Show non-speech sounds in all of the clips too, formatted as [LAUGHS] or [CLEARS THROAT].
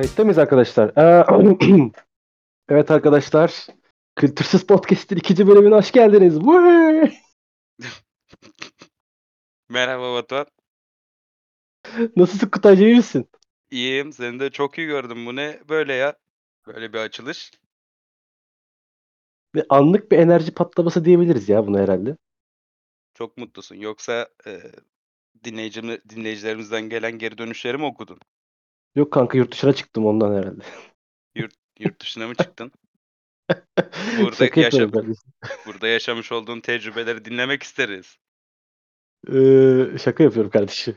Kayıtta mıyız arkadaşlar? Ee, [CLEARS THROAT] evet arkadaşlar. Kültürsüz Podcast'in ikinci bölümüne hoş geldiniz. [LAUGHS] Merhaba Batuhan. Nasılsın Kutaycı iyi misin? İyiyim. Seni de çok iyi gördüm. Bu ne böyle ya? Böyle bir açılış. Ve anlık bir enerji patlaması diyebiliriz ya buna herhalde. Çok mutlusun. Yoksa e, dinleyicim, dinleyicilerimizden gelen geri dönüşleri mi okudun? Yok kanka yurt dışına çıktım ondan herhalde. Yurt dışına mı çıktın? [LAUGHS] Burada yaşa-. Burada yaşamış olduğun tecrübeleri dinlemek isteriz. Ee, şaka yapıyorum kardeşim.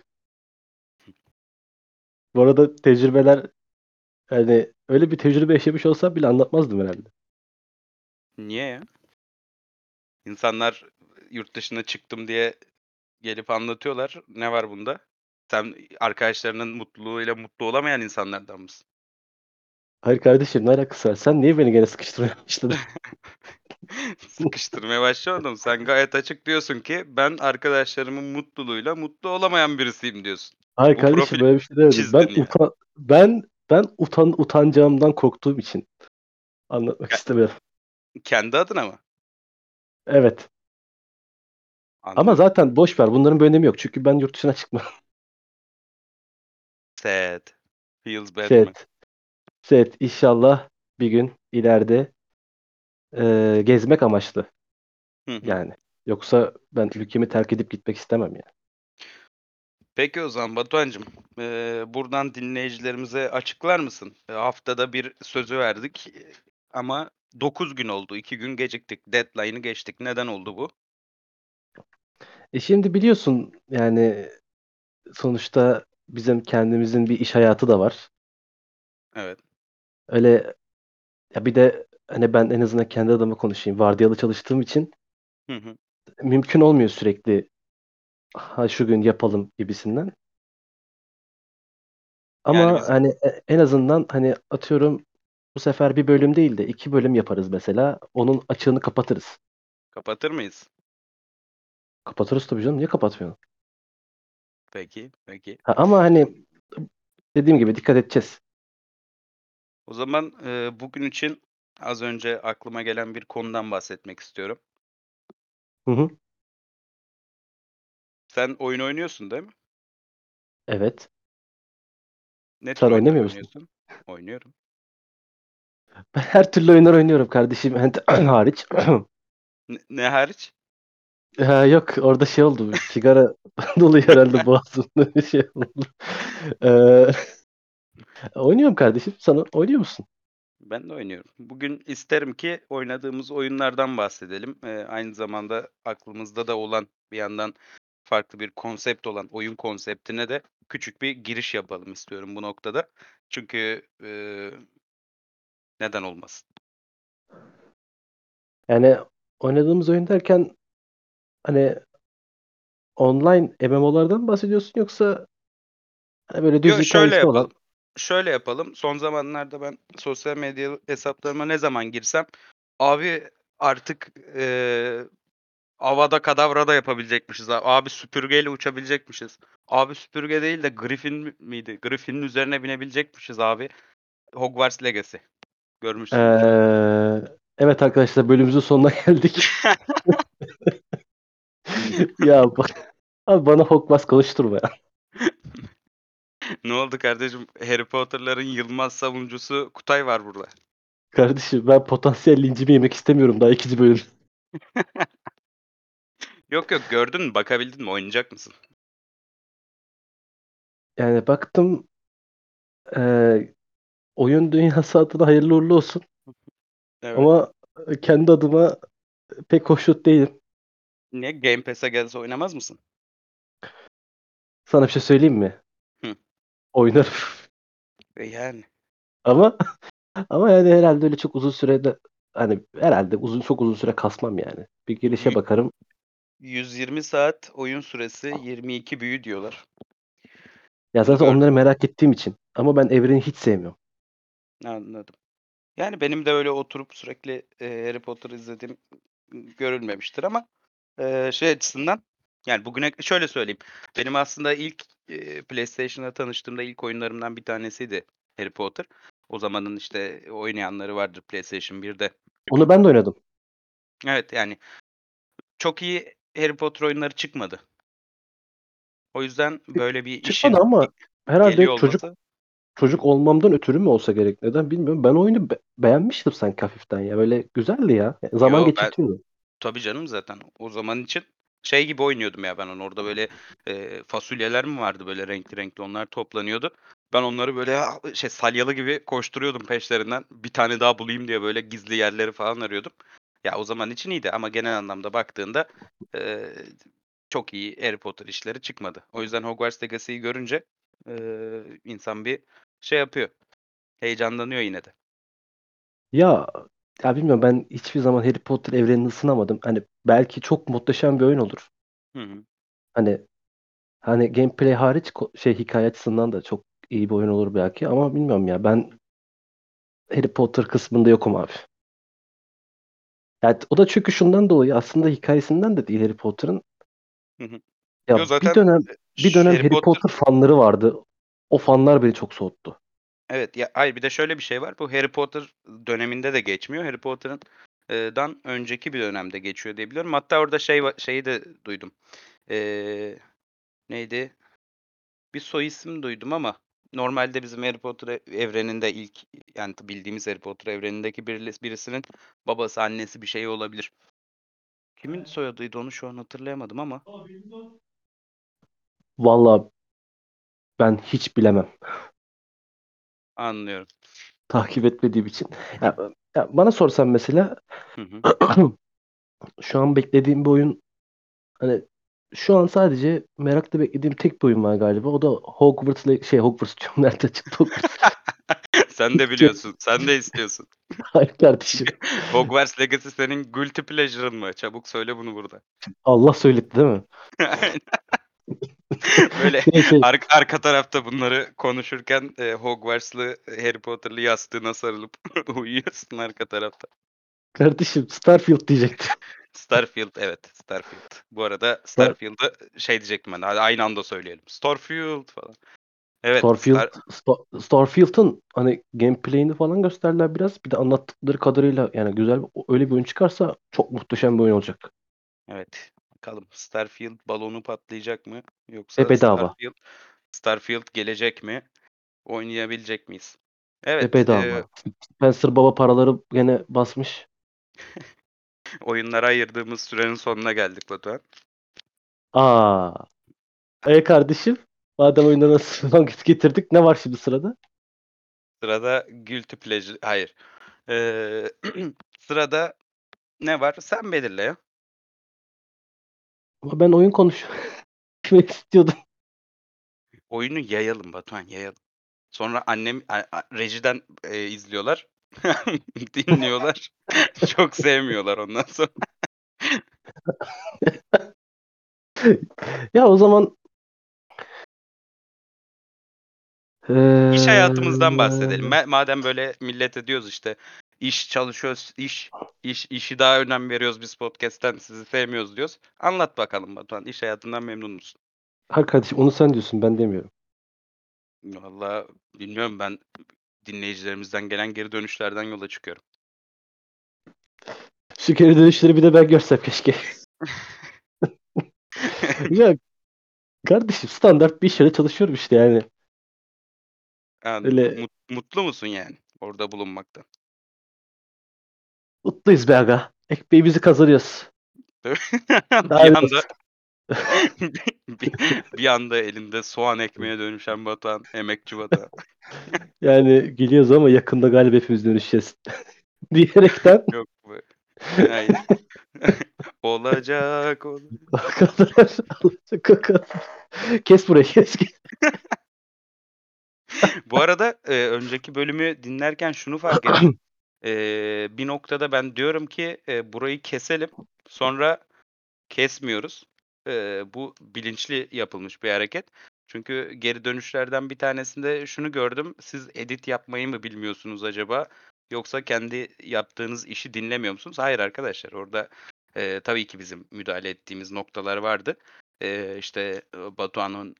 Bu arada tecrübeler hani öyle bir tecrübe yaşamış olsam bile anlatmazdım herhalde. Niye ya? İnsanlar yurt dışına çıktım diye gelip anlatıyorlar. Ne var bunda? Sen arkadaşlarının mutluluğuyla mutlu olamayan insanlardan mısın? Hayır kardeşim ne alakası var? Sen niye beni gene sıkıştırmaya [LAUGHS] başladın? [LAUGHS] Sıkıştırmaya başlamadım. Sen gayet açık diyorsun ki ben arkadaşlarımın mutluluğuyla mutlu olamayan birisiyim diyorsun. Hayır Bu kardeşim böyle bir şey demedim. Ben ya. utan ben ben utan utanacağımdan korktuğum için anlatmak Ya- istemiyorum. Kendi adına mı? Evet. Ama Anladım. zaten boş ver. Bunların bir önemi yok. Çünkü ben yurt dışına çıkmam. Sad. Feels bad mi? Evet. Evet. İnşallah bir gün ileride eee, gezmek amaçlı. Hı. Yani. Yoksa ben ülkemi terk edip gitmek istemem ya. Peki o zaman Batuhan'cığım eee, buradan dinleyicilerimize açıklar mısın? E, haftada bir sözü verdik e, ama 9 gün oldu. 2 gün geciktik. Deadline'ı geçtik. Neden oldu bu? E şimdi biliyorsun yani sonuçta bizim kendimizin bir iş hayatı da var. Evet. Öyle ya bir de hani ben en azından kendi adıma konuşayım. Vardiyalı çalıştığım için Hı hı. mümkün olmuyor sürekli ha şu gün yapalım gibisinden. Ama Yani biz hani e- en azından hani atıyorum bu sefer bir bölüm değil de iki bölüm yaparız mesela. Onun açığını kapatırız. kapatır mıyız? Kapatırız tabii canım. Niye kapatmıyorsun? Peki, peki. Ha, ama hani dediğim gibi dikkat edeceğiz. O zaman eee, bugün için az önce aklıma gelen bir konudan bahsetmek istiyorum. Hı hı. Sen oyun oynuyorsun değil mi? Evet. Ne tür Sen oyunlar oynamıyor musun? oynuyorsun? Oynuyorum. Ben her türlü oyunlar oynuyorum kardeşim. [LAUGHS] Hariç. Ne, ne hariç? Ha, yok orada şey oldu. Sigara [LAUGHS] dolayı herhalde boğazımda bir şey oldu. Ee, oynuyorum kardeşim. Sana oynuyor musun? Ben de oynuyorum. Bugün isterim ki oynadığımız oyunlardan bahsedelim. Eee, aynı zamanda aklımızda da olan bir yandan farklı bir konsept olan oyun konseptine de küçük bir giriş yapalım istiyorum bu noktada. Çünkü eee, neden olmasın? Yani oynadığımız oyun derken hani online MMO'lardan bahsediyorsun yoksa hani böyle düz Yo şöyle hikayesi olan yapalım. Şöyle yapalım. Son zamanlarda ben sosyal medya hesaplarıma ne zaman girsem abi artık eee Avada Kedavra yapabilecekmişiz. a- Abi süpürgeyle uçabilecekmişiz. Abi süpürge değil de Griffin mi- miydi? Griffin'in üzerine binebilecekmişiz abi. Hogwarts Legacy. Görmüşsündür. Ee, evet arkadaşlar bölümümüzün sonuna geldik. [LAUGHS] [LAUGHS] Ya bak abi bana Hogwarts konuşturma ya. ne oldu kardeşim? Harry Potter'ların Yılmaz savunucusu Kutay var burada. Kardeşim ben potansiyel lincimi yemek istemiyorum daha ikinci bölüm. [LAUGHS] Yok yok gördün mü? Bakabildin mi? Oynayacak mısın? Yani baktım ee, oyun dünyası adına hayırlı uğurlu olsun. Evet. Ama kendi adıma pek hoşnut değilim. Niye? Game Pass'e gelse oynamaz mısın? Sana bir şey söyleyeyim mi? Hı. Oynarım. E yani. Ama [LAUGHS] ama yani herhalde öyle çok uzun sürede hani herhalde uzun çok uzun süre kasmam yani. Bir girişe bakarım. 120 saat oyun süresi 22 büyü diyorlar. Ya zaten onları merak ettiğim için. Ama ben evreni hiç sevmiyorum. anladım. Yani benim de öyle oturup sürekli e, Harry Potter izlediğim görülmemiştir ama e, şey açısından yani bugüne şöyle söyleyeyim. Benim aslında ilk e, PlayStation'la tanıştığımda ilk oyunlarımdan bir tanesiydi Harry Potter. O zamanın işte oynayanları vardır PlayStation 1'de. Onu ben de oynadım. Evet yani çok iyi Harry Potter oyunları çıkmadı. O yüzden böyle bir işin Çıkmadı ama herhalde geliyor çocuk olması çocuk olmamdan ötürü mü olsa gerek neden bilmiyorum. Ben oyunu be- beğenmiştim sanki hafiften ya. Böyle güzeldi ya. Zaman Yo, ben- geçirtiyordu. Tabii canım zaten o zaman için şey gibi oynuyordum ya ben onu orada böyle e, fasulyeler mi vardı böyle renkli renkli onlar toplanıyordu. Ben onları böyle şey salyalı gibi koşturuyordum peşlerinden. Bir tane daha bulayım diye böyle gizli yerleri falan arıyordum. Ya o zaman için iyiydi ama genel anlamda baktığında e, çok iyi Harry Potter işleri çıkmadı. O yüzden Hogwarts Legacy'yi görünce e, insan bir şey yapıyor. Heyecanlanıyor yine de. Ya ya bilmiyorum ben hiçbir zaman Harry Potter evrenini ısınamadım. Hani belki çok muhteşem bir oyun olur. Hı hı. Hani hani gameplay hariç şey hikaye açısından da çok iyi bir oyun olur belki ama bilmiyorum ya ben Harry Potter kısmında yokum abi. Yani o da çünkü şundan dolayı aslında hikayesinden de değil Harry Potter'ın. Hı hı. Ya Yo, zaten bir dönem bir dönem Harry Potter fanları vardı. O fanlar beni çok soğuttu. Evet ya hayır bir de şöyle bir şey var. Bu Harry Potter döneminde de geçmiyor. Harry Potter'ın e, dan önceki bir dönemde geçiyor diye biliyorum. Hatta orada şey şeyi de duydum. Ee, neydi? Bir soy isim duydum ama normalde bizim Harry Potter e- evreninde ilk yani bildiğimiz Harry Potter evrenindeki birisi- birisinin babası annesi bir şey olabilir. Kimin soyadıydı onu şu an hatırlayamadım ama. Vallahi ben hiç bilemem. Anlıyorum. Takip etmediğim için. Ya, ya bana sorsan mesela Hı hı. [CLEARS THROAT] şu an beklediğim bir oyun hani şu an sadece merakla beklediğim tek bir oyun var galiba. O da Hogwarts şey Hogwarts diyorum. Nerede çıktı Hogwarts? [LAUGHS] Sen de biliyorsun. Sen de istiyorsun. [LAUGHS] Hayır kardeşim. [LAUGHS] Hogwarts Legacy senin guilty pleasure'ın mı? Çabuk söyle bunu burada. Allah söyletti değil mi? Aynen. Böyle Şey, şey, arka, arka tarafta bunları konuşurken e, Hogwarts'lı Harry Potter'lı yastığına sarılıp [LAUGHS] uyuyorsun arka tarafta. kardeşim Starfield diyecektim. [LAUGHS] Starfield evet Starfield. Bu arada Starfield'ı şey diyecektim ben hadi aynı anda söyleyelim. Starfield falan. Evet Starfield, Star- Sta- Starfield'ın hani gameplay'ini falan gösterdiler biraz. Bir de anlattıkları kadarıyla yani güzel öyle bir oyun çıkarsa çok muhteşem bir oyun olacak. evet bakalım Starfield balonu patlayacak mı yoksa Ve bedava. Starfield Starfield gelecek mi? Oynayabilecek miyiz? Evet Ve bedava. e, Spencer Baba paraları gene basmış. [LAUGHS] oyunlara ayırdığımız sürenin sonuna geldik Batuhan. Aa. E kardeşim, madem nasıl [LAUGHS] vakit getirdik, ne var şimdi sırada? Sırada Guilty Pleasure. Hayır. Ee, [CLEARS THROAT] sırada ne var? Sen belirle ya. Ama ben oyun konuşmak [LAUGHS] istiyordum. Oyunu yayalım Batuhan yayalım. Sonra annem a- a- rejiden e, izliyorlar. [LAUGHS] dinliyorlar. [LAUGHS] Çok sevmiyorlar ondan sonra. Ya o zaman İş hayatımızdan bahsedelim. Ma- Madem böyle millete diyoruz işte iş çalışıyoruz, iş iş işi daha önem veriyoruz biz podcast'ten sizi sevmiyoruz diyoruz. Anlat bakalım Batuhan. İş hayatından memnun musun? Hayır kardeşim onu sen diyorsun ben demiyorum. Vallahi bilmiyorum ben dinleyicilerimizden gelen geri dönüşlerden yola çıkıyorum. Şu geri dönüşleri bir de ben görsem keşke. [LAUGHS] Ya kardeşim standart bir işe çalışıyorum işte yani. Yani Öyle- mut- mutlu musun yani orada bulunmaktan? Mutluyuz be aga. Ekmeğimizi kazanıyoruz. [LAUGHS] bir anda [LAUGHS] bir, bir anda elinde soğan ekmeğe dönüşen Batuhan, emekçi Batuhan. [LAUGHS] Yani geliyoruz ama yakında galiba hepimiz dönüşeceğiz. Diyerekten Yok bu. Aynen. olacak olur. o kadar alacak o kadar. Kes burayı kes. kes. Bu arada e, önceki bölümü dinlerken şunu fark ettim. [CLEARS THROAT] E, bir noktada ben diyorum ki e, burayı keselim. Sonra kesmiyoruz. E, bu bilinçli yapılmış bir hareket. Çünkü geri dönüşlerden bir tanesinde şunu gördüm. Siz edit yapmayı mı bilmiyorsunuz acaba? Yoksa kendi yaptığınız işi dinlemiyor musunuz? Hayır arkadaşlar. Orada e, tabii ki bizim müdahale ettiğimiz noktalar vardı. E, işte Batuhan'ın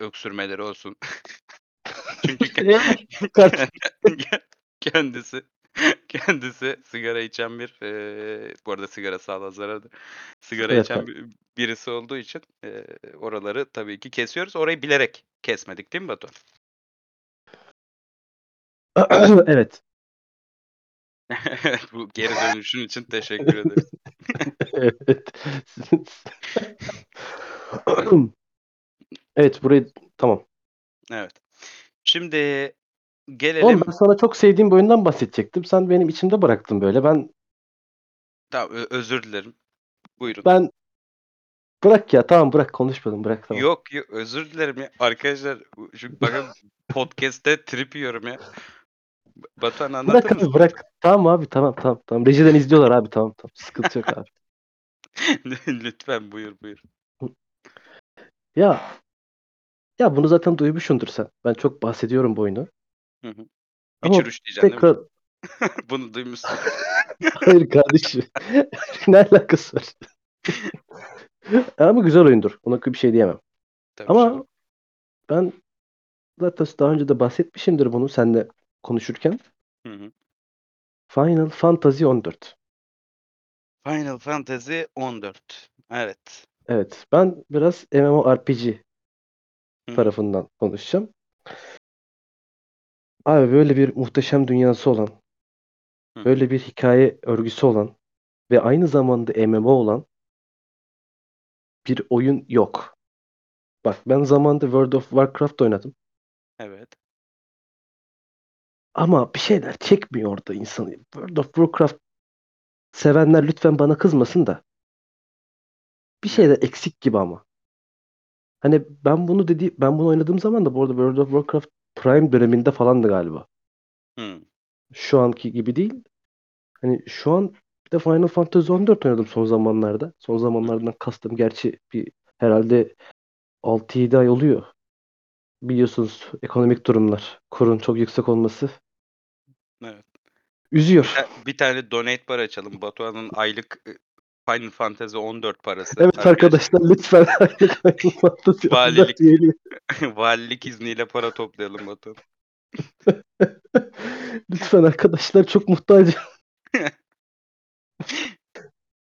öksürmeleri olsun. [LAUGHS] Çünkü. [LAUGHS] [LAUGHS] kendisi [LAUGHS] kendisi sigara içen bir eee, bu arada sigara sağlığa zararlı. Sigara Evet, içen bir birisi olduğu için eee, oraları tabii ki kesiyoruz. Orayı bilerek kesmedik değil mi? [CLEARS THROAT] Evet. Evet, [LAUGHS] bu geri dönüşün için teşekkür [LAUGHS] ederiz. Evet. [CLEARS THROAT] Evet burayı tamam. Evet. Şimdi Oğlum gelelim ben sana çok sevdiğim bir oyundan bahsedecektim. Sen benim içimde bıraktın böyle. Ben Tamam, ö- özür dilerim. Buyurun. ben bırak ya tamam bırak konuşmadım bırak tamam. Yok yok özür dilerim ya. Arkadaşlar şu bakın [LAUGHS] podcast'te trip yiyorum ya. Batuhan anlatır Bırak mısın? abi bırak. Tamam abi tamam tamam tamam. Rejiden izliyorlar abi tamam tamam. Sıkıntı yok abi. [LAUGHS] Lütfen buyur buyur. Ya ya bunu zaten duymuşsundur sen. Ben çok bahsediyorum bu oyunu. Hı hı. Ama Witcher 3 diyeceksin değil tekrar mi? [LAUGHS] Bunu duymuşsun. [LAUGHS] hayır kardeşim. [LAUGHS] ne alakası var? Ama güzel oyundur. Ona bir şey diyemem. Tabii Ama canım. ben zaten daha önce de bahsetmişimdir bunu seninle konuşurken. Hı hı. Final Fantasy 14. Final Fantasy 14. Evet. Evet, ben biraz MMORPG hı. tarafından konuşacağım. Abi böyle bir muhteşem dünyası olan, Hı böyle bir hikaye örgüsü olan ve aynı zamanda MMO olan bir oyun yok. Bak ben zamanında World of Warcraft oynadım. Evet. Ama bir şeyler çekmiyor orada insanı. World of Warcraft sevenler lütfen bana kızmasın da. Bir şeyler eksik gibi ama. Hani ben bunu dedi ben bunu oynadığım zaman da bu arada World of Warcraft Prime döneminde falandı galiba. Hı. Şu anki gibi değil. Hani şu an bir de Final Fantasy 14 oynadım son zamanlarda. Son zamanlardan kastım gerçi bir herhalde 6-7 ay oluyor. Biliyorsunuz ekonomik durumlar, kurun çok yüksek olması Evet. Bir, üzüyor. ta- bir tane donate bar açalım. Batuhan'ın aylık e, Final Fantasy 14 parası. Evet Arkadaşlar lütfen Final Fantasy 14 valilik [LAUGHS] valilik izniyle para toplayalım Batuhan. [LAUGHS] Lütfen arkadaşlar çok muhtacım. [LAUGHS]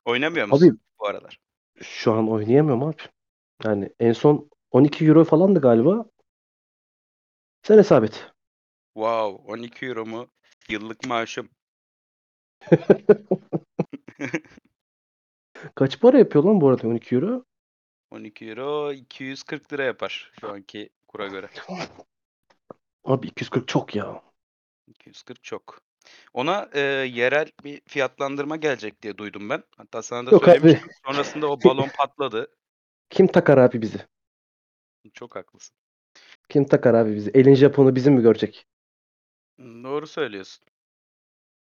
Oynamıyor Abi musun bu aralar? şu an oynayamıyorum abi. Yani en son 12 euro falandı galiba. Sen hesap et. Wow, 12 euro mu? Yıllık maaşım. Kaç para yapıyor lan bu arada 12 euro? 12 euro 240 lira yapar şu anki kura göre. [LAUGHS] Abi 240 çok ya. 240 çok. Ona e, yerel bir fiyatlandırma gelecek diye duydum ben. Hatta sana da Yok abi. söylemiştim. Sonrasında o [LAUGHS] balon patladı. Kim takar abi bizi? Çok haklısın. Kim takar abi bizi? Elin Japon'u bizim mi görecek? Doğru söylüyorsun.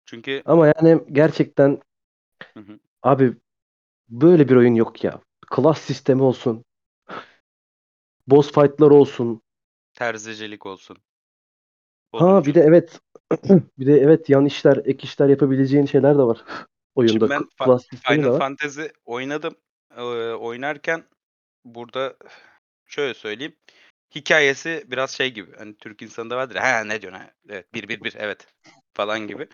Çünkü Ama yani gerçekten Hı hı. abi böyle bir oyun yok ya. Klas sistemi olsun. Boss fight'lar olsun. terzicilik olsun. Ha bir de Odunculuk. evet [CLEARS THROAT] bir de evet yan işler, ek işler yapabileceğin şeyler de var. Şimdi Oyunda ben K- Fa- klas de Final. Fantasy oynadım. Ee, oynarken burada şöyle söyleyeyim. Hikayesi biraz şey gibi. Hani Türk insanında vardır. ya, Ha ne diyorsun? Ha, evet bir bir bir evet falan gibi.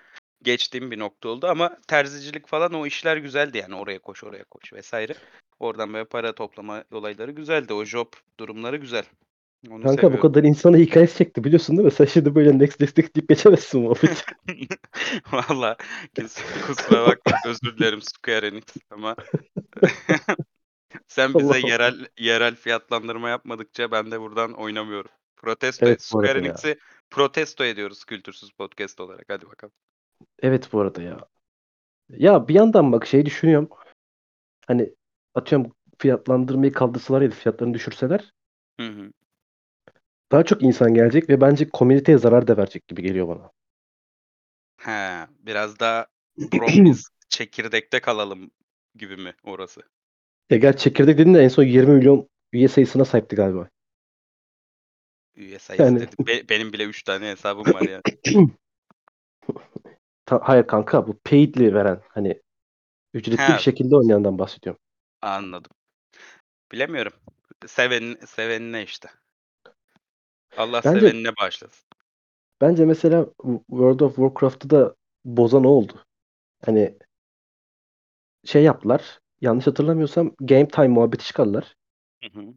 Geçtiğim bir nokta oldu ama terzicilik falan o işler güzeldi yani oraya koş oraya koş vesaire. Oradan böyle para toplama olayları güzeldi. O job durumları güzel. Onu Kanka bu seviyorum. kadar insana hikayesi çekti biliyorsun değil mi? Sen şimdi böyle next next next deyip geçemezsin muhabbeti. [LAUGHS] Valla kusura bakma özür dilerim Square Enix ama [LAUGHS] sen bize Allah Allah. yerel yerel fiyatlandırma yapmadıkça ben de buradan oynamıyorum. Protesto Evet et. bu Square. Enix'i protesto ediyoruz kültürsüz podcast olarak. Hadi bakalım. Evet bu arada ya. Ya bir yandan bak şey düşünüyorum. Hani atıyorum fiyatlandırmayı kaldırsalar ya da fiyatlarını düşürseler Hı hı. daha çok insan gelecek ve bence komüniteye zarar da verecek gibi geliyor bana. He, biraz daha [CLEARS THROAT] çekirdekte kalalım gibi mi orası? Ya gerçi çekirdek dedin de en son 20 milyon üye sayısına sahipti galiba. Üye sayısı Yani dedim. Be- benim bile 3 tane hesabım var yani. [CLEARS THROAT] Ta- hayır kanka bu paid'li veren hani ücretli bir He, şekilde oynayandan bahsediyorum. anladım. Bilemiyorum. Seven sevenine işte. Allah Bence sevenine bağışlasın. bence mesela World of Warcraft'ı da bozan o oldu. Hani şey yaptılar. Yanlış hatırlamıyorsam game time muhabbeti çıkardılar. Hı hı.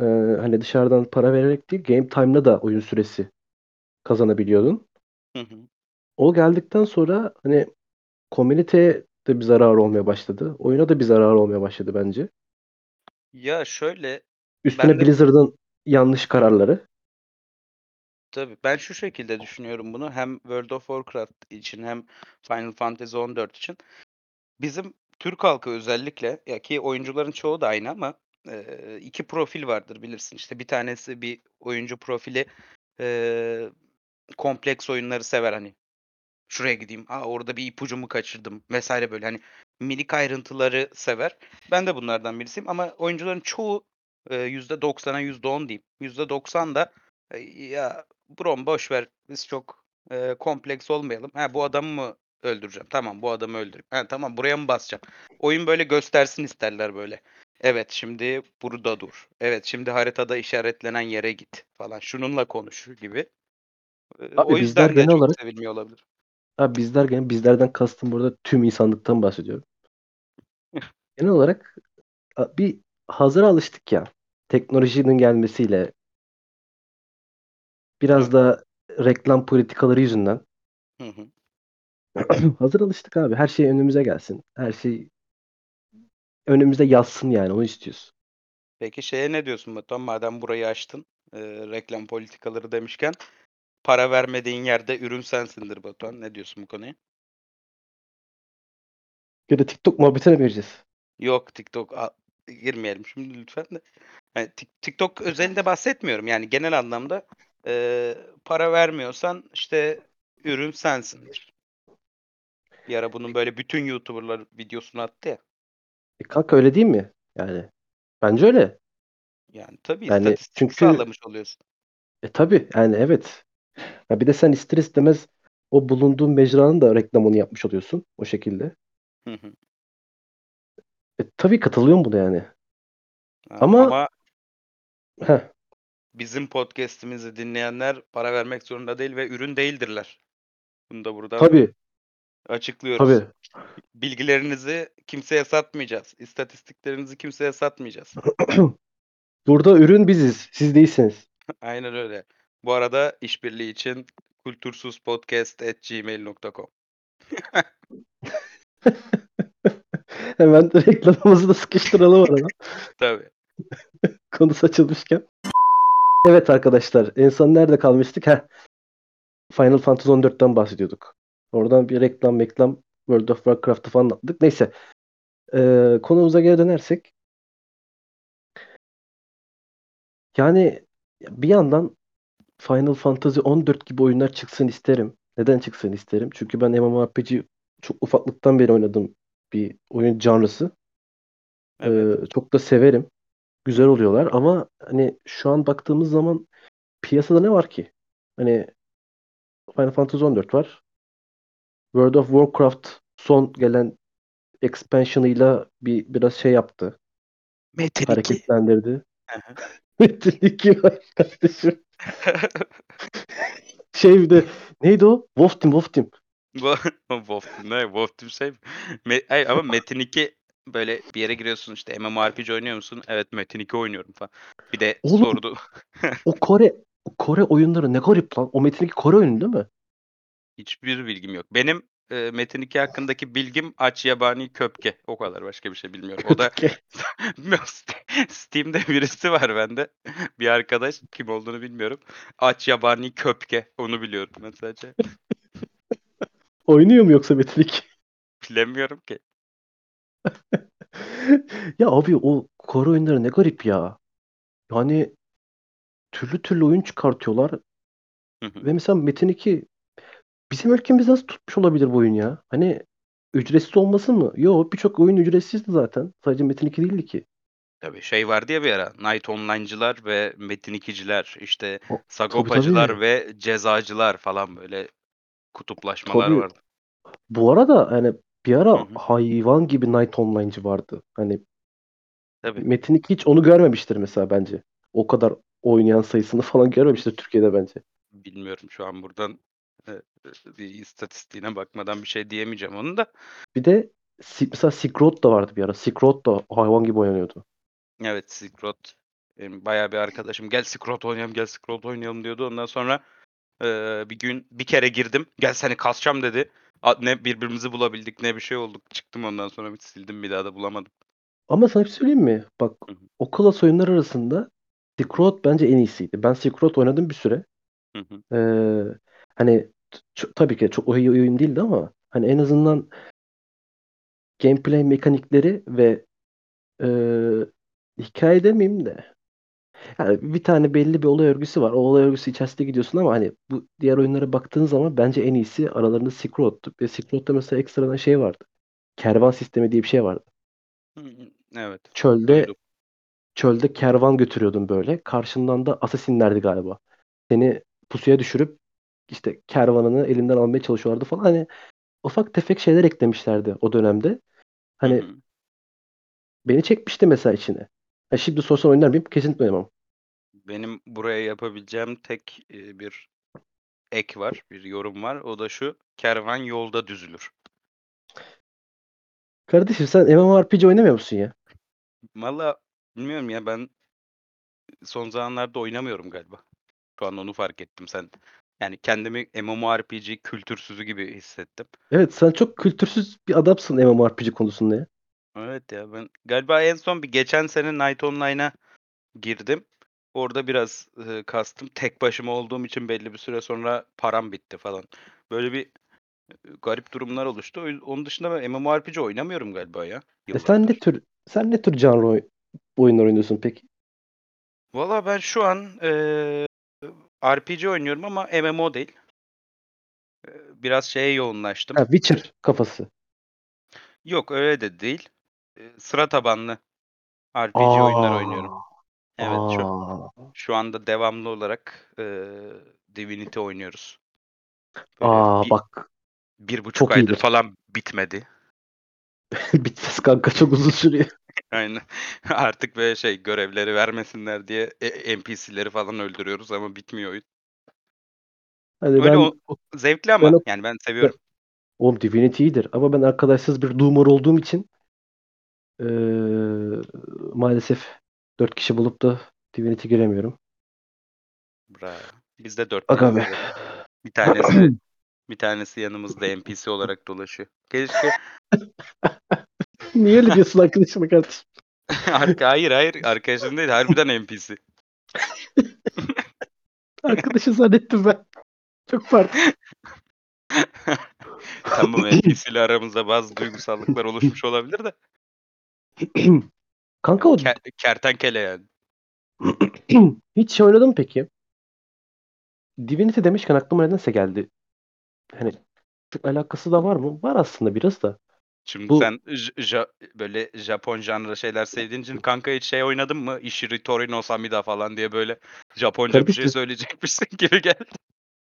Ee, hani dışarıdan para vererek değil, game time'la da oyun süresi kazanabiliyordun. Hı hı. O geldikten sonra hani komüniteye de bir zarar olmaya başladı. Oyuna da bir zarar olmaya başladı bence. Ya şöyle Üstüne ben de Blizzard'ın yanlış kararları. tabii ben şu şekilde düşünüyorum bunu. Hem World of Warcraft için hem Final Fantasy 14 için. Bizim Türk halkı özellikle ya ki oyuncuların çoğu da aynı ama e, iki profil vardır bilirsin. İşte bir tanesi bir oyuncu profili e, kompleks oyunları sever hani. Şuraya gideyim. Aa orada bir ipucumu kaçırdım vesaire böyle hani minik ayrıntıları sever. Ben de bunlardan birisiyim ama oyuncuların çoğu e, %90'a %10 diyeyim. %90 da e, ya Brom boş ver biz çok e, kompleks olmayalım. Ha bu adamı mı öldüreceğim? Tamam bu adamı öldüreyim. Ha tamam buraya mı basacağım? Oyun böyle göstersin isterler böyle. Evet şimdi burada dur. Evet şimdi haritada işaretlenen yere git falan. Şununla konuş gibi. E, Abi o bizler yüzden de genel çok olarak sevilmiyor olabilir. Abi bizler gene bizlerden kastım burada tüm insanlıktan bahsediyorum. [LAUGHS] Genel olarak bir hazır alıştık ya. Teknolojinin gelmesiyle biraz da reklam politikaları yüzünden Hı hı. [CLEARS THROAT] hazır alıştık abi. Her şey önümüze gelsin. Her şey önümüze yazsın yani onu istiyoruz. Peki şeye ne diyorsun Batuhan? Madem burayı açtın, e, reklam politikaları demişken para vermediğin yerde ürün sensindir Batuhan. Ne diyorsun bu konuya? Ya da TikTok muhabbetine vereceğiz. Yok TikTok a- girmeyelim şimdi lütfen de. Yani Tik- TikTok özelinde bahsetmiyorum. Yani genel anlamda e, para vermiyorsan işte ürün sensindir. Bir ara bunun böyle bütün YouTuber'lar videosunu attı ya. E kanka öyle değil mi? Yani bence öyle. Yani tabii Yani çünkü sağlamış oluyorsun. e tabii yani evet. Ya bir de sen ister istemez o bulunduğun mecranın da reklamını yapmış oluyorsun o şekilde. Hı hı. E, tabii katılıyorum buna yani. Ha, Ama Ama heh, bizim podcast'imizi dinleyenler para vermek zorunda değil ve ürün değildirler. Bunu da buradan tabii açıklıyoruz. tabii. Bilgilerinizi kimseye satmayacağız. İstatistiklerinizi kimseye satmayacağız. [CLEARS THROAT] Burada ürün biziz. Siz değilsiniz. Aynen öyle. Bu arada işbirliği için kultursuzpodcast@gmail.com. [LAUGHS] Hemen reklamımızı da sıkıştıralım arada. [LAUGHS] Tabii. [LAUGHS] Konusu açılmışken. Evet arkadaşlar. En son nerede kalmıştık? Heh. Final Fantasy 14'ten bahsediyorduk. Oradan bir reklam reklam World of Warcraft'ı falan atladık. Neyse. Ee, konumuza geri dönersek. Yani bir yandan Final Fantasy 14 gibi oyunlar çıksın isterim. Neden çıksın isterim? Çünkü ben MMORPG çok ufaklıktan beri oynadığım bir oyun canlısı. Evet. Ee, çok da severim. Güzel oluyorlar ama hani şu an baktığımız zaman piyasada ne var ki? Hani Final Fantasy 14 var. World of Warcraft son gelen expansion'ıyla bir biraz şey yaptı. Metin 2. Hareketlendirdi. [LAUGHS] Metin 2 var kardeşim. Şey bir de neydi o? Wolf Team, Wolf Team. Wolf Team ne? Wolf Team şey mi? Me- Hayır, ama Metin 2 böyle bir yere giriyorsun işte MMORPG oynuyor musun? Evet Metin 2 oynuyorum falan. Bir de Oğlum sordu. [LAUGHS] o Kore o Kore oyunları ne garip lan. O Metin 2 Kore oyunu değil mi? Hiçbir bilgim yok. Benim e, Metin 2 hakkındaki bilgim aç yabani köpke. O kadar başka bir şey bilmiyorum. O da [LAUGHS] Steam'de birisi var bende. Bir arkadaş kim olduğunu bilmiyorum. Aç yabani köpke. Onu biliyorum ben sadece. [LAUGHS] Oynuyor mu yoksa Metin 2? Bilemiyorum ki. [LAUGHS] Ya abi o Kore oyunları ne garip ya. Yani türlü türlü oyun çıkartıyorlar. Ve mesela Metin 2 bizim ülkemizde nasıl tutmuş olabilir bu oyun ya? Hani ücretsiz olması mı? Yok birçok oyun ücretsizdi zaten. Sadece Metin 2 değildi ki. Tabii şey vardı ya bir ara. Night Online'cılar ve Metin 2'ciler. işte O, Sagopacılar tabii. ve Cezacılar falan böyle kutuplaşmalar Tabii. vardı. Bu arada hani bir ara hı. hayvan gibi Night Online'cı vardı. Hani Tabii. Metin 2 hiç onu görmemiştir mesela bence. O kadar oynayan sayısını falan görmemiştir Türkiye'de bence. Bilmiyorum şu an buradan bir istatistiğine bakmadan bir şey diyemeyeceğim onun da. Bir de mesela Silk Road da vardı bir ara. Silk Road da hayvan gibi oynanıyordu. Evet Silk Road. Benim bayağı bir arkadaşım gel Silk Road oynayalım gel Silk Road oynayalım diyordu. Ondan sonra e, bir gün bir kere girdim. Gel seni kasacağım dedi. Ne birbirimizi bulabildik ne bir şey olduk. Çıktım ondan sonra bir sildim bir daha da bulamadım. Ama sana bir şey söyleyeyim mi? Bak Hı hı. o klas oyunlar arasında Silk Road bence en iyisiydi. Ben Silk Road oynadım bir süre. Hı hı. Ee, hani tabii ki çok iyi oyun değildi ama hani en azından gameplay mekanikleri ve e, hikaye demeyeyim de yani bir tane belli bir olay örgüsü var. O olay örgüsü içerisinde gidiyorsun ama hani bu diğer oyunlara baktığın zaman bence en iyisi aralarında Silk Road'tu. Ve Silk Road'da mesela ekstradan şey vardı. Kervan sistemi diye bir şey vardı. Evet. Çölde Duydum. çölde kervan götürüyordun böyle. Karşından da asasinlerdi galiba. Seni pusuya düşürüp işte kervanını elinden almaya çalışıyorlardı falan. Hani ufak tefek şeyler eklemişlerdi o dönemde. Hani hı. beni çekmişti mesela içine. Ha şimdi sorsan oynar mıyım? Kesinlikle oynamam. Benim buraya yapabileceğim tek e, bir ek var, bir yorum var. O da şu. Kervan yolda düzülür. Kardeşim sen MMORPG oynamıyor musun ya? Valla bilmiyorum ya ben son zamanlarda oynamıyorum galiba. Şu an onu fark ettim sen. Yani kendimi MMORPG kültürsüzü gibi hissettim. Evet sen çok kültürsüz bir adamsın MMORPG konusunda ya. Evet ya ben galiba en son bir geçen sene Night Online'a girdim. Orada biraz e, kastım. Tek başıma olduğum için belli bir süre sonra param bitti falan. Böyle bir e, garip durumlar oluştu. O Onun dışında ben MMORPG oynamıyorum galiba ya E sen yıllardır. ne tür sen ne tür canlı oy- oyunlar oynuyorsun peki? Valla ben şu an e, RPG oynuyorum ama MMO değil. E, Biraz şeye yoğunlaştım. Ha, Witcher kafası. Yok öyle de değil. E, Sıra tabanlı RPG oyunlar oynuyorum. Aa, Evet şu aa, şu anda devamlı olarak e, Divinity oynuyoruz. Böyle aa bir, bak bir buçuk çok aydır iyidir. falan bitmedi. [LAUGHS] Bitmez kanka çok uzun sürüyor. Aynen. [LAUGHS] Artık böyle şey görevleri vermesinler diye e- NPC'leri falan öldürüyoruz ama bitmiyor oyun. Hani Öyle ben o zevkli ben ama o yani ben ben, seviyorum. oğlum Divinity iyidir ama ben arkadaşsız bir doomer olduğum için eee, maalesef dört kişi bulup da Divinity giremiyorum. Bravo. Biz de dört Aga be. Bir tanesi [CLEARS THROAT] bir tanesi yanımızda NPC olarak dolaşıyor. Keşke [LAUGHS] Niye öyle diyorsun arkadaşıma kardeşim? [LAUGHS] Arka, hayır hayır arkadaşın değil harbiden NPC. [LAUGHS] Arkadaşı zannettim ben. Çok pardon. [LAUGHS] Tamam NPC ile aramızda bazı duygusallıklar oluşmuş olabilir de. [CLEARS THROAT] Kanka o ke- kertenkele yani. [CLEARS THROAT] hiç şey oynadın mı peki? Divinity demişken aklıma nedense geldi. Hani çok alakası da var mı? Var aslında biraz da. Şimdi Bu sen J- Ja- böyle Japon janrı şeyler sevdiğin için kanka hiç şey oynadın mı? Ishiri Torino Samida falan diye böyle Japonca bir şey kardeşim, söyleyecekmişsin [LAUGHS] gibi geldi.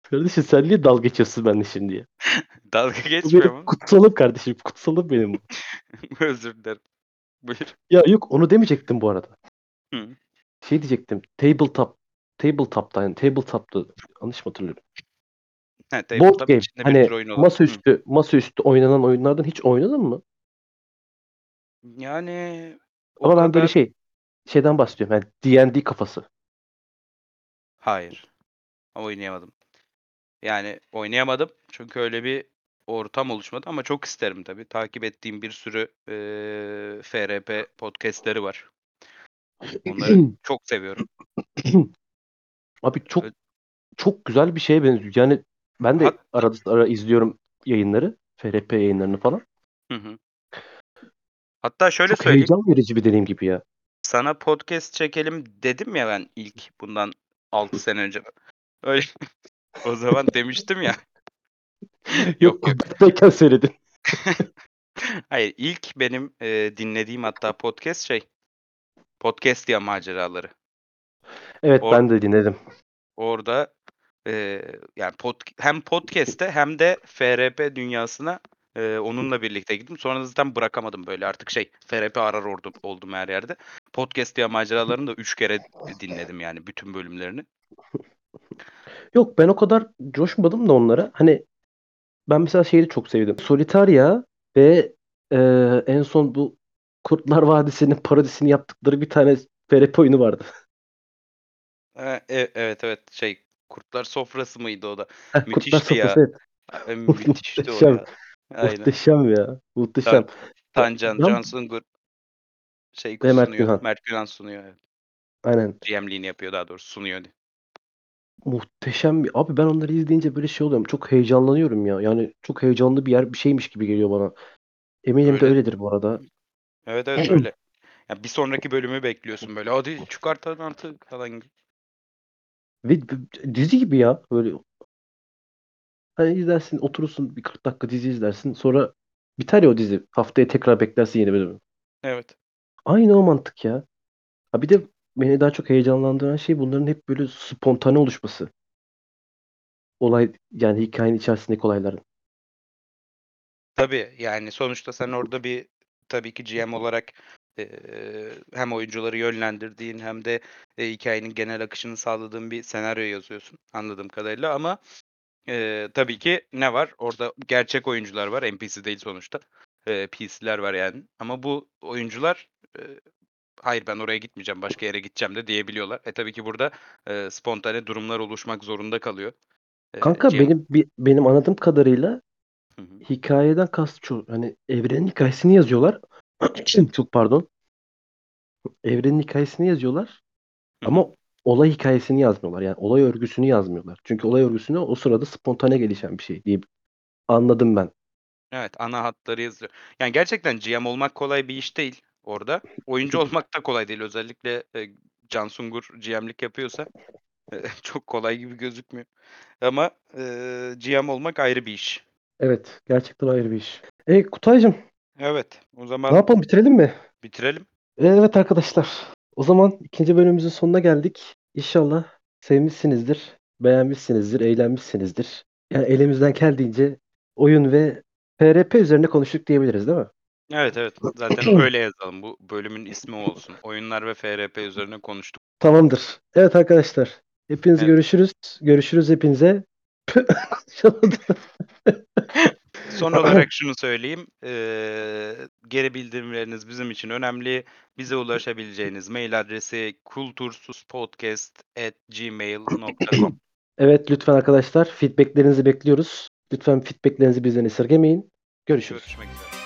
kardeşim sen niye dalga geçiyorsun benimle şimdi ya? [LAUGHS] Dalga Bu geçmiyor benim mu? kutsalım kardeşim. Kutsalım benim bu. [LAUGHS] Özür dilerim. Buyur. Ya yok onu demeyecektim bu arada. Hı. Şey diyecektim. Tabletop. Tabletop'ta yani tabletop'ta yanlış mı hatırlıyorum? He, Board game. Hani olan. Hı. masaüstü masaüstü oynanan oyunlardan hiç oynadın mı? Yani Ama ben böyle kadar şey şeyden bahsediyorum. Yani D&D kafası. hayır. Oynayamadım. Yani oynayamadım çünkü öyle bir ortam oluşmadı ama çok isterim tabii. Takip ettiğim bir sürü eee, FRP podcastleri var. Onları [CLEARS THROAT] çok seviyorum. [CLEARS THROAT] Abi çok çok güzel bir şeye benziyor. Yani ben de Hatta arada ara izliyorum yayınları. FRP yayınlarını falan. Hı hı. Hatta şöyle Çok söyleyeyim. heyecan verici bir deneyim gibi ya. Sana podcast çekelim dedim ya ben ilk bundan 6 sene önce. Öyle [LAUGHS] o zaman demiştim ya. [LAUGHS] Yok gurbetteyken söyledin. [LAUGHS] Hayır ilk benim eee, dinlediğim hatta podcast şey. Podcast ya maceraları. Evet Or ben de dinledim. orada eee, yani pod hem podcast'te hem de FRP dünyasına eee, onunla birlikte gittim. Sonra zaten bırakamadım böyle artık şey FRP arar oldum, oldum her yerde. Podcast ya maceralarını da 3 kere dinledim yani bütün bölümlerini. [LAUGHS] Yok ben o kadar coşmadım da onlara. Hani ben mesela şeyi çok sevdim. Solitaria ve e, en son bu Kurtlar Vadisi'nin parodisini yaptıkları bir tane FRP oyunu vardı. E, e- evet evet şey Kurtlar Sofrası mıydı o da? Müthişti ya. Evet. [LAUGHS] Müthişti o ya. Aynen. Muhteşem ya. Muhteşem. Tancan, Can Sungur şey Ve Mert sunuyor. Günhan. Mert Günhan sunuyor. evet. Aynen. GM'liğini yapıyor daha doğrusu sunuyor. Muhteşem bir. Abi ben onları izleyince böyle şey oluyorum. Çok heyecanlanıyorum ya. Yani çok heyecanlı bir yer bir şeymiş gibi geliyor bana. Eminim de Öyle. öyledir bu arada. Evet evet öyle. [CLEARS THROAT] Ya bir sonraki bölümü bekliyorsun böyle. Hadi çıkartın artık falan gibi. Ve dizi gibi ya. Böyle hani izlersin oturursun bir 40 dakika dizi izlersin. Sonra biter ya o dizi. Haftaya tekrar beklersin yeni bölümü. Evet. Aynı o mantık ya. Ha bir de beni daha çok heyecanlandıran şey bunların hep böyle spontane oluşması. Olay yani hikayenin içerisindeki olayların. Tabii yani sonuçta sen orada bir tabii ki GM olarak hem oyuncuları yönlendirdiğin hem de e, hikayenin genel akışını sağladığın bir senaryo yazıyorsun anladığım kadarıyla ama eee, tabii ki ne var? Orada gerçek oyuncular var. NPC değil sonuçta. Eee, PC'ler var yani. Ama bu oyuncular eee, hayır ben oraya gitmeyeceğim başka yere gideceğim de diyebiliyorlar. E tabii ki burada eee, spontane durumlar oluşmak zorunda kalıyor. Eee, Kanka GM benim bi- benim anladığım kadarıyla Hı hı. hikayeden kastı şu. Hani evrenin hikayesini yazıyorlar. [CLEARS THROAT] Çok pardon. Evrenin hikayesini yazıyorlar. Ama olay hikayesini yazmıyorlar. Yani olay örgüsünü yazmıyorlar. Çünkü olay örgüsünü o sırada spontane gelişen bir şey diye anladım ben. Evet, ana hatları yazıyor. Yani gerçekten GM olmak kolay bir iş değil orada. Oyuncu olmak da kolay değil. Özellikle e, Can Sungur GM'lik yapıyorsa e, [LAUGHS] çok kolay gibi gözükmüyor. Ama e, GM olmak ayrı bir iş. Evet, gerçekten ayrı bir iş. E Kutaycığım, Evet, o ne zaman yapalım bitirelim mi? bitirelim. Evet arkadaşlar. O zaman ikinci bölümümüzün sonuna geldik. İnşallah sevmişsinizdir, beğenmişsinizdir, eğlenmişsinizdir. Yani elimizden geldiğince oyun ve FRP üzerine konuştuk diyebiliriz değil mi? Evet evet, zaten [CLEARS THROAT] öyle yazalım. Bu bölümün ismi olsun. Oyunlar ve FRP üzerine konuştuk. Tamamdır. Evet arkadaşlar. Hepiniz Evet. görüşürüz. Görüşürüz hepinize. [LAUGHS] [LAUGHS] Son [LAUGHS] olarak şunu söyleyeyim. eee, geri bildirimleriniz bizim için önemli. Bize ulaşabileceğiniz mail adresi kultursuzpodcast@gmail.com. [CLEARS THROAT] Evet lütfen arkadaşlar feedbacklerinizi bekliyoruz. Lütfen feedbacklerinizi bizden esirgemeyin. Görüşürüz. Görüşmek üzere.